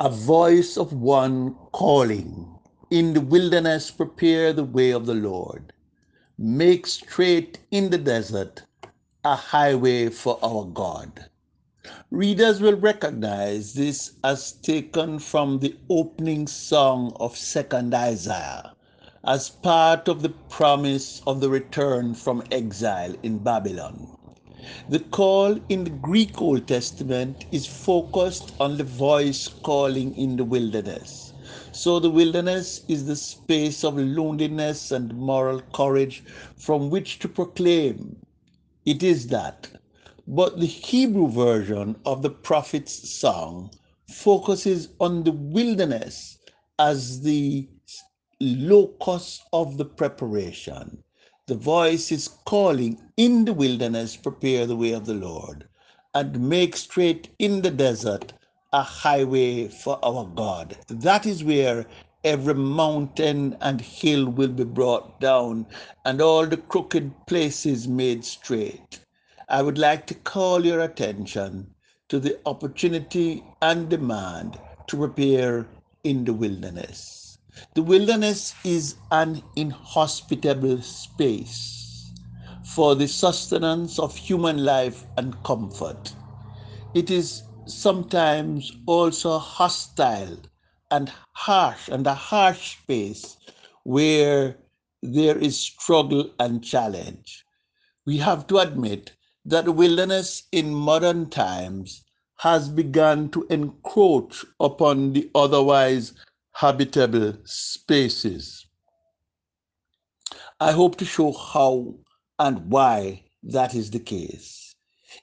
A voice of one calling, In the wilderness, prepare the way of the Lord. Make straight in the desert a highway for our God. Readers will recognize this as taken from the opening song of 2nd Isaiah as part of the promise of the return from exile in Babylon. The call in the Greek Old Testament is focused on the voice calling in the wilderness. So the wilderness is the space of loneliness and moral courage from which to proclaim. It is that but the Hebrew version of the prophet's song focuses on the wilderness as the locus of the preparation. The voice is calling in the wilderness, prepare the way of the Lord, and make straight in the desert a highway for our God. That is where every mountain and hill will be brought down, and all the crooked places made straight. I would like to call your attention to the opportunity and demand to prepare in the wilderness. The wilderness is an inhospitable space for the sustenance of human life and comfort. It is sometimes also hostile and harsh and a harsh space where there is struggle and challenge. We have to admit that wilderness in modern times has begun to encroach upon the otherwise habitable spaces. I hope to show how and why that is the case.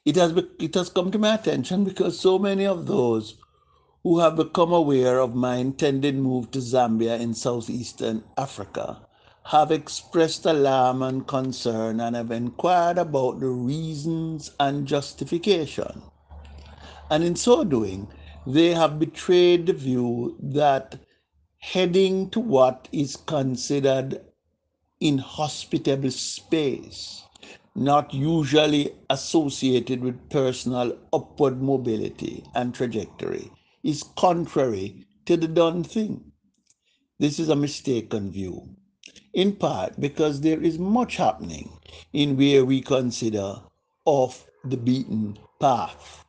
It has, it has come to my attention because so many of those who have become aware of my intended move to Zambia in southeastern Africa have expressed alarm and concern and have inquired about the reasons and justification. And in so doing, they have betrayed the view that heading to what is considered inhospitable space, not usually associated with personal upward mobility and trajectory, is contrary to the done thing. This is a mistaken view in part because there is much happening in where we consider off the beaten path.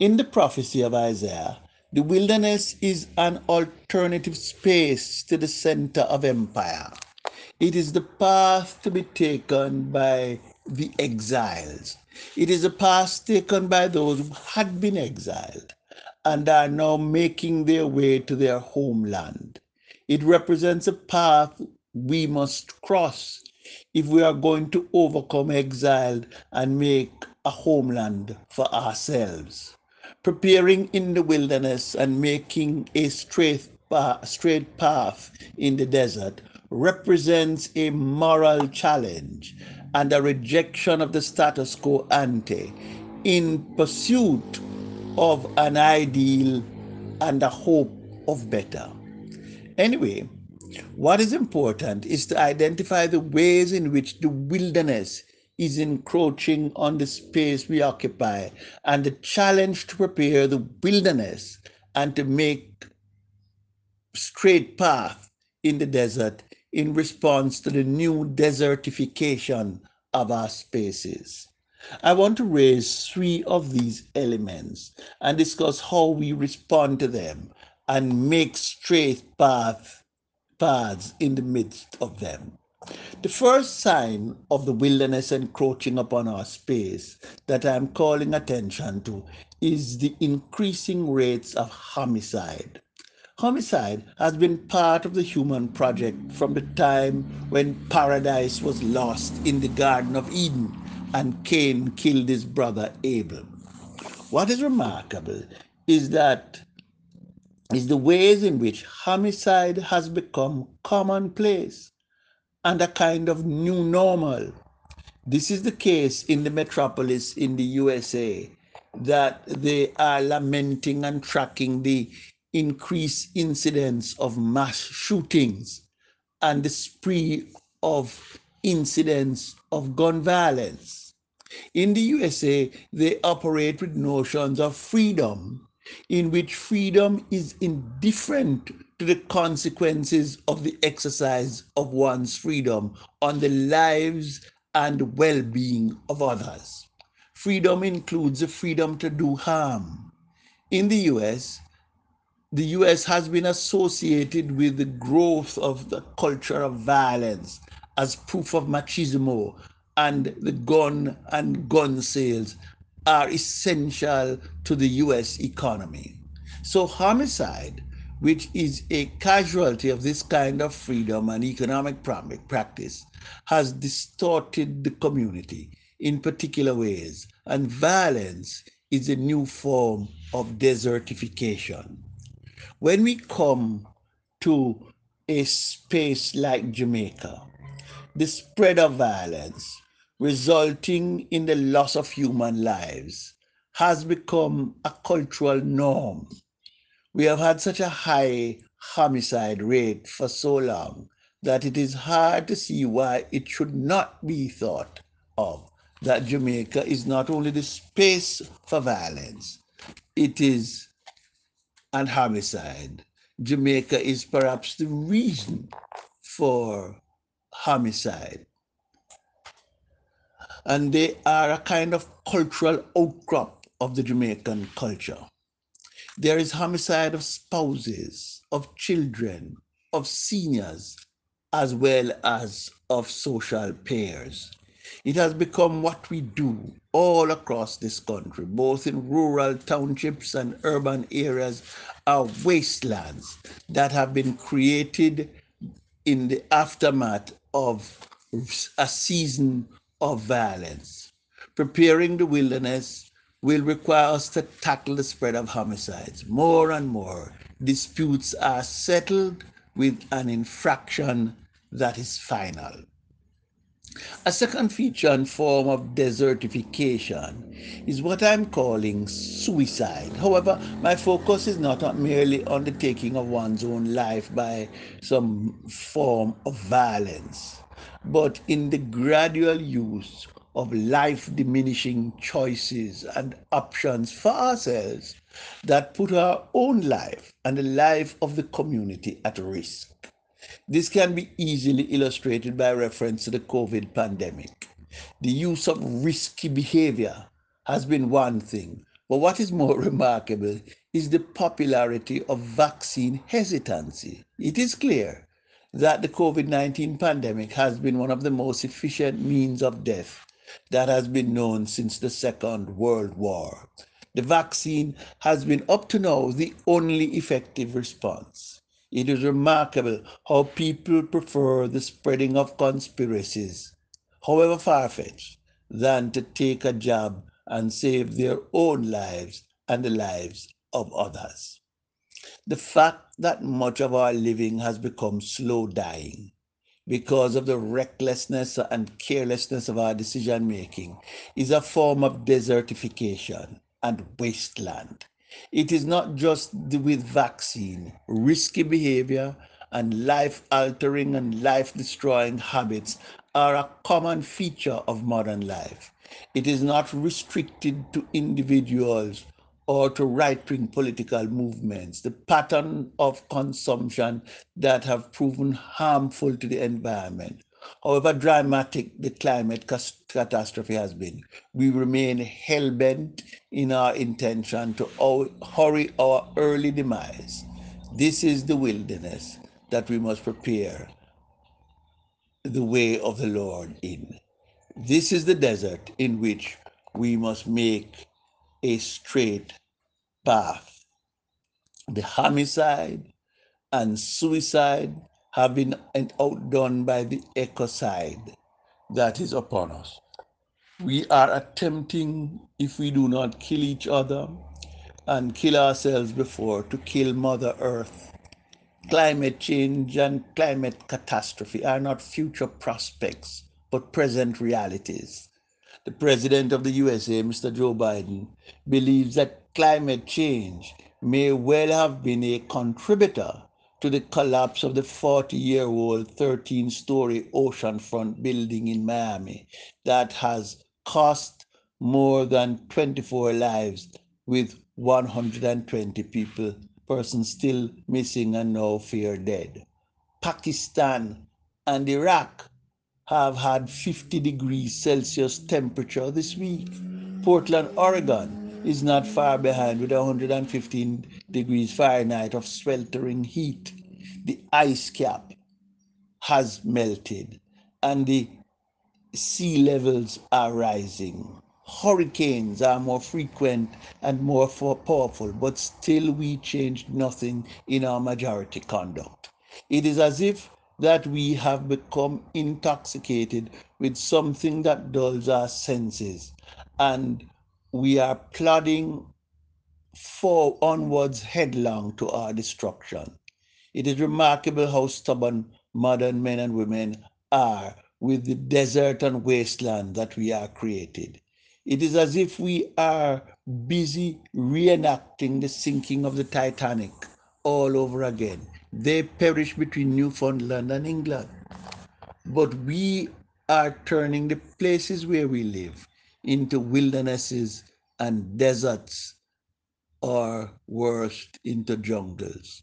In the prophecy of Isaiah, the wilderness is an alternative space to the center of empire. It is the path to be taken by the exiles. It is a path taken by those who had been exiled and are now making their way to their homeland. It represents a path we must cross if we are going to overcome exile and make a homeland for ourselves. Preparing in the wilderness and making a straight path, straight path in the desert represents a moral challenge and a rejection of the status quo ante in pursuit of an ideal and a hope of better. Anyway, what is important is to identify the ways in which the wilderness is encroaching on the space we occupy and the challenge to prepare the wilderness and to make straight path in the desert in response to the new desertification of our spaces. I want to raise three of these elements and discuss how we respond to them and make straight path paths in the midst of them. The first sign of the wilderness encroaching upon our space that I am calling attention to is the increasing rates of homicide. Homicide has been part of the human project from the time when paradise was lost in the Garden of Eden and Cain killed his brother Abel. What is remarkable is that is the ways in which homicide has become commonplace and a kind of new normal. This is the case in the metropolis in the USA that they are lamenting and tracking the increased incidence of mass shootings and the spree of incidents of gun violence. In the USA, they operate with notions of freedom in which freedom is indifferent to the consequences of the exercise of one's freedom on the lives and well being of others. Freedom includes the freedom to do harm. In the US, the US has been associated with the growth of the culture of violence as proof of machismo and the gun and gun sales are essential to the US economy. So, homicide, which is a casualty of this kind of freedom and economic practice, has distorted the community in particular ways, and violence is a new form of desertification. When we come to a space like Jamaica, the spread of violence, resulting in the loss of human lives has become a cultural norm. We have had such a high homicide rate for so long that it is hard to see why it should not be thought of that Jamaica is not only the space for violence, it is an homicide. Jamaica is perhaps the reason for homicide and they are a kind of cultural outcrop of the Jamaican culture. There is homicide of spouses, of children, of seniors, as well as of social peers. It has become what we do all across this country, both in rural townships and urban areas, are wastelands that have been created in the aftermath of a season of violence. Preparing the wilderness will require us to tackle the spread of homicides. More and more disputes are settled with an infraction that is final. A second feature and form of desertification is what I'm calling suicide. However, my focus is not merely on the taking of one's own life by some form of violence but in the gradual use of life diminishing choices and options for ourselves that put our own life and the life of the community at risk. This can be easily illustrated by reference to the COVID pandemic. The use of risky behavior has been one thing, but what is more remarkable is the popularity of vaccine hesitancy. It is clear that the COVID 19 pandemic has been one of the most efficient means of death that has been known since the Second World War. The vaccine has been up to now the only effective response. It is remarkable how people prefer the spreading of conspiracies, however far fetched, than to take a jab and save their own lives and the lives of others. The fact that much of our living has become slow dying because of the recklessness and carelessness of our decision making is a form of desertification and wasteland. It is not just with vaccine, risky behavior and life altering and life destroying habits are a common feature of modern life. It is not restricted to individuals or to right wing political movements, the pattern of consumption that have proven harmful to the environment. However dramatic the climate catastrophe has been, we remain hell bent in our intention to hurry our early demise. This is the wilderness that we must prepare the way of the Lord in. This is the desert in which we must make a straight path. The homicide and suicide have been outdone by the ecocide that is upon us. We are attempting, if we do not kill each other and kill ourselves before, to kill Mother Earth. Climate change and climate catastrophe are not future prospects, but present realities. The President of the USA, Mr. Joe Biden, believes that climate change may well have been a contributor to the collapse of the 40 year old 13 story oceanfront building in Miami that has cost more than 24 lives with 120 people persons still missing and now fear dead. Pakistan and Iraq have had 50 degrees Celsius temperature this week. Portland, Oregon is not far behind with 115 degrees Fahrenheit of sweltering heat. The ice cap has melted and the sea levels are rising. Hurricanes are more frequent and more powerful, but still we changed nothing in our majority conduct. It is as if that we have become intoxicated with something that dulls our senses and we are plodding for onwards headlong to our destruction. It is remarkable how stubborn modern men and women are with the desert and wasteland that we are created. It is as if we are busy reenacting the sinking of the Titanic all over again. They perish between Newfoundland and England. But we are turning the places where we live into wildernesses and deserts, or worse, into jungles.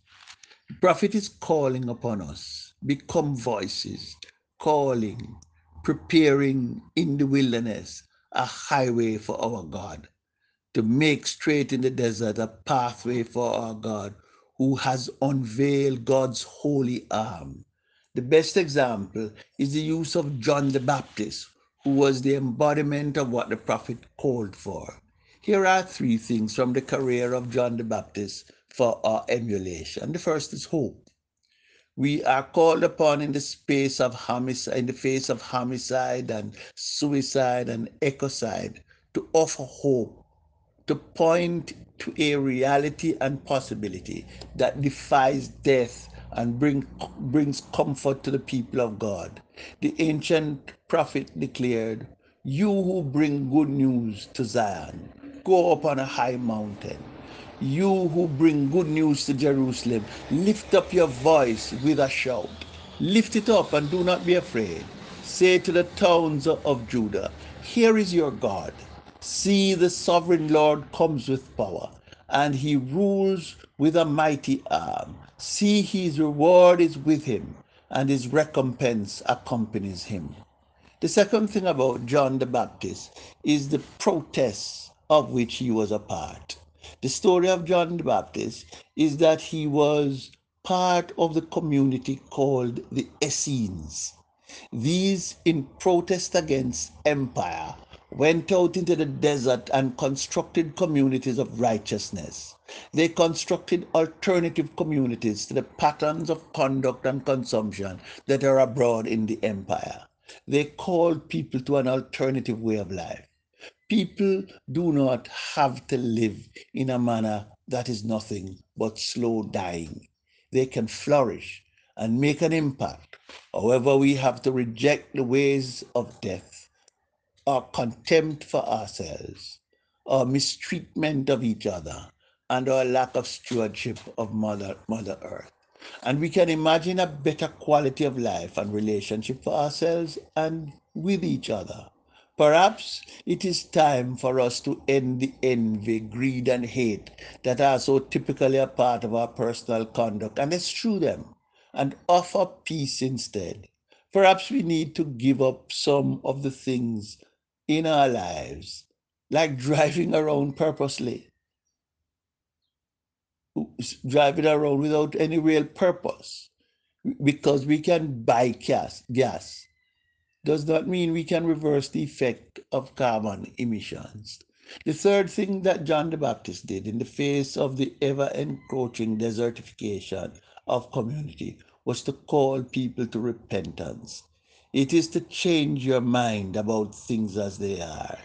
The prophet is calling upon us, become voices, calling, preparing in the wilderness, a highway for our God, to make straight in the desert a pathway for our God who has unveiled God's holy arm. The best example is the use of John the Baptist, who was the embodiment of what the prophet called for. Here are three things from the career of John the Baptist for our emulation. The first is hope we are called upon in the space of homicide, in the face of homicide and suicide and ecocide to offer hope, to point to a reality and possibility that defies death and bring, brings comfort to the people of God. The ancient prophet declared, You who bring good news to Zion, go up on a high mountain you who bring good news to Jerusalem, lift up your voice with a shout. Lift it up and do not be afraid. Say to the towns of Judah, Here is your God. See, the sovereign Lord comes with power, and he rules with a mighty arm. See, his reward is with him, and his recompense accompanies him. The second thing about John the Baptist is the protests of which he was a part. The story of John the Baptist is that he was part of the community called the Essenes. These, in protest against empire, went out into the desert and constructed communities of righteousness. They constructed alternative communities to the patterns of conduct and consumption that are abroad in the empire. They called people to an alternative way of life. People do not have to live in a manner that is nothing but slow dying. They can flourish and make an impact. However, we have to reject the ways of death, our contempt for ourselves, our mistreatment of each other, and our lack of stewardship of Mother, Mother Earth. And we can imagine a better quality of life and relationship for ourselves and with each other. Perhaps it is time for us to end the envy, greed, and hate that are so typically a part of our personal conduct and eschew them and offer peace instead. Perhaps we need to give up some of the things in our lives, like driving around purposely, driving around without any real purpose, because we can buy gas, gas does not mean we can reverse the effect of carbon emissions. The third thing that John the Baptist did in the face of the ever encroaching desertification of community was to call people to repentance. It is to change your mind about things as they are.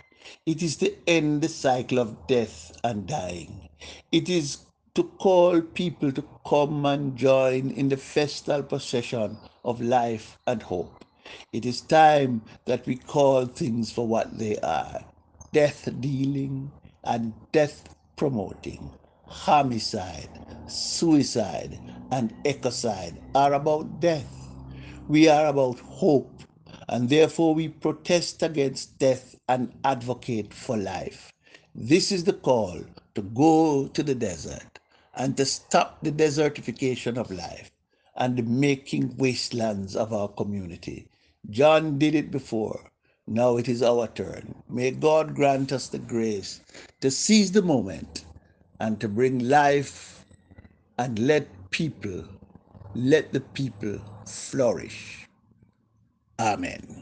It is to end the cycle of death and dying. It is to call people to come and join in the festal procession of life and hope. It is time that we call things for what they are death dealing and death promoting. Homicide, suicide, and ecocide are about death. We are about hope and therefore we protest against death and advocate for life. This is the call to go to the desert and to stop the desertification of life and the making wastelands of our community. John did it before. Now it is our turn. May God grant us the grace to seize the moment and to bring life and let people, let the people flourish. Amen.